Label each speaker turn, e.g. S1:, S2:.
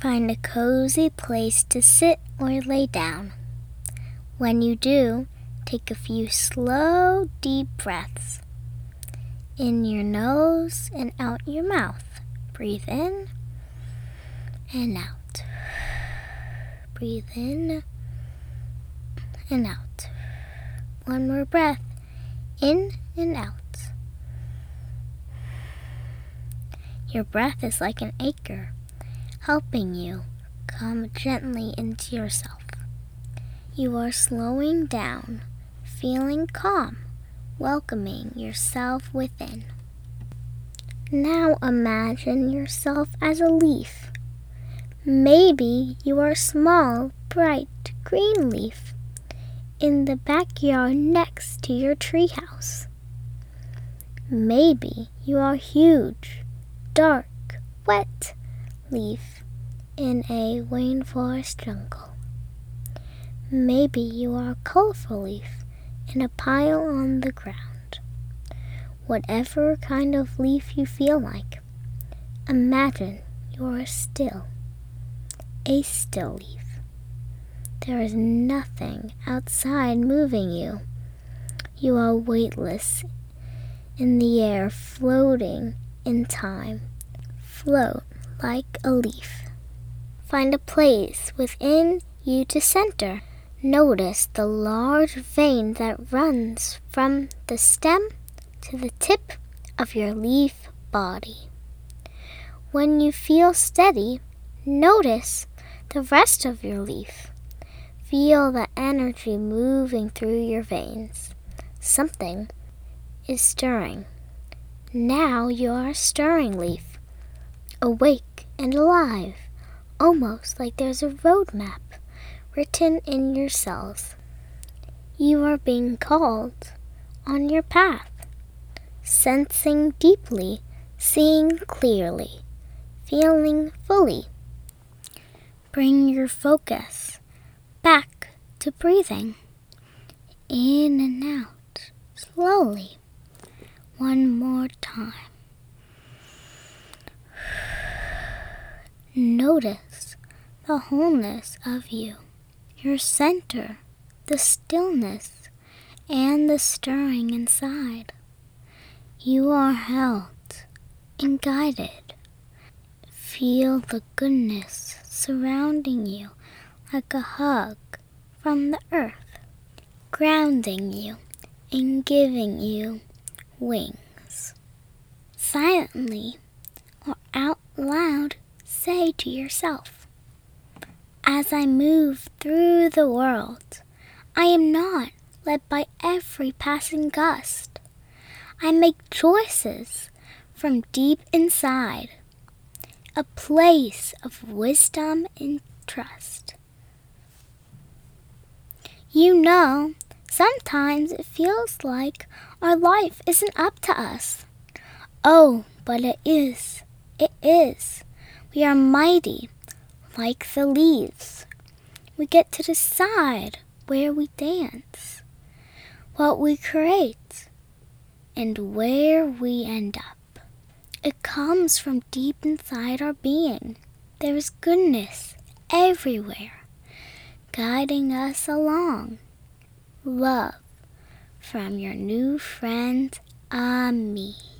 S1: Find a cozy place to sit or lay down. When you do, take a few slow, deep breaths. In your nose and out your mouth. Breathe in and out. Breathe in and out. One more breath. In and out. Your breath is like an anchor, helping you come gently into yourself. You are slowing down, feeling calm, welcoming yourself within. Now imagine yourself as a leaf. Maybe you are a small, bright green leaf in the backyard next to your treehouse. Maybe you are huge, dark, wet leaf in a rainforest jungle. Maybe you are a colorful leaf in a pile on the ground. Whatever kind of leaf you feel like, imagine you are still, a still leaf. There is nothing outside moving you. You are weightless in the air, floating in time. Float like a leaf. Find a place within you to center. Notice the large vein that runs from the stem to the tip of your leaf body. When you feel steady, notice the rest of your leaf. Feel the energy moving through your veins. Something is stirring. Now you are a stirring leaf, awake and alive, almost like there's a road map written in your cells. You are being called on your path, sensing deeply, seeing clearly, feeling fully. Bring your focus back to breathing in and out slowly. One more time. Notice the wholeness of you, your center, the stillness, and the stirring inside. You are held and guided. Feel the goodness surrounding you like a hug from the earth, grounding you and giving you wings. Silently or out loud, say to yourself, As I move through the world, I am not led by every passing gust. I make choices from deep inside, a place of wisdom and trust. You know, sometimes it feels like our life isn't up to us. Oh, but it is. It is. We are mighty, like the leaves. We get to decide where we dance, what we create, and where we end up. It comes from deep inside our being. There is goodness everywhere, guiding us along. Love from your new friend, Ami.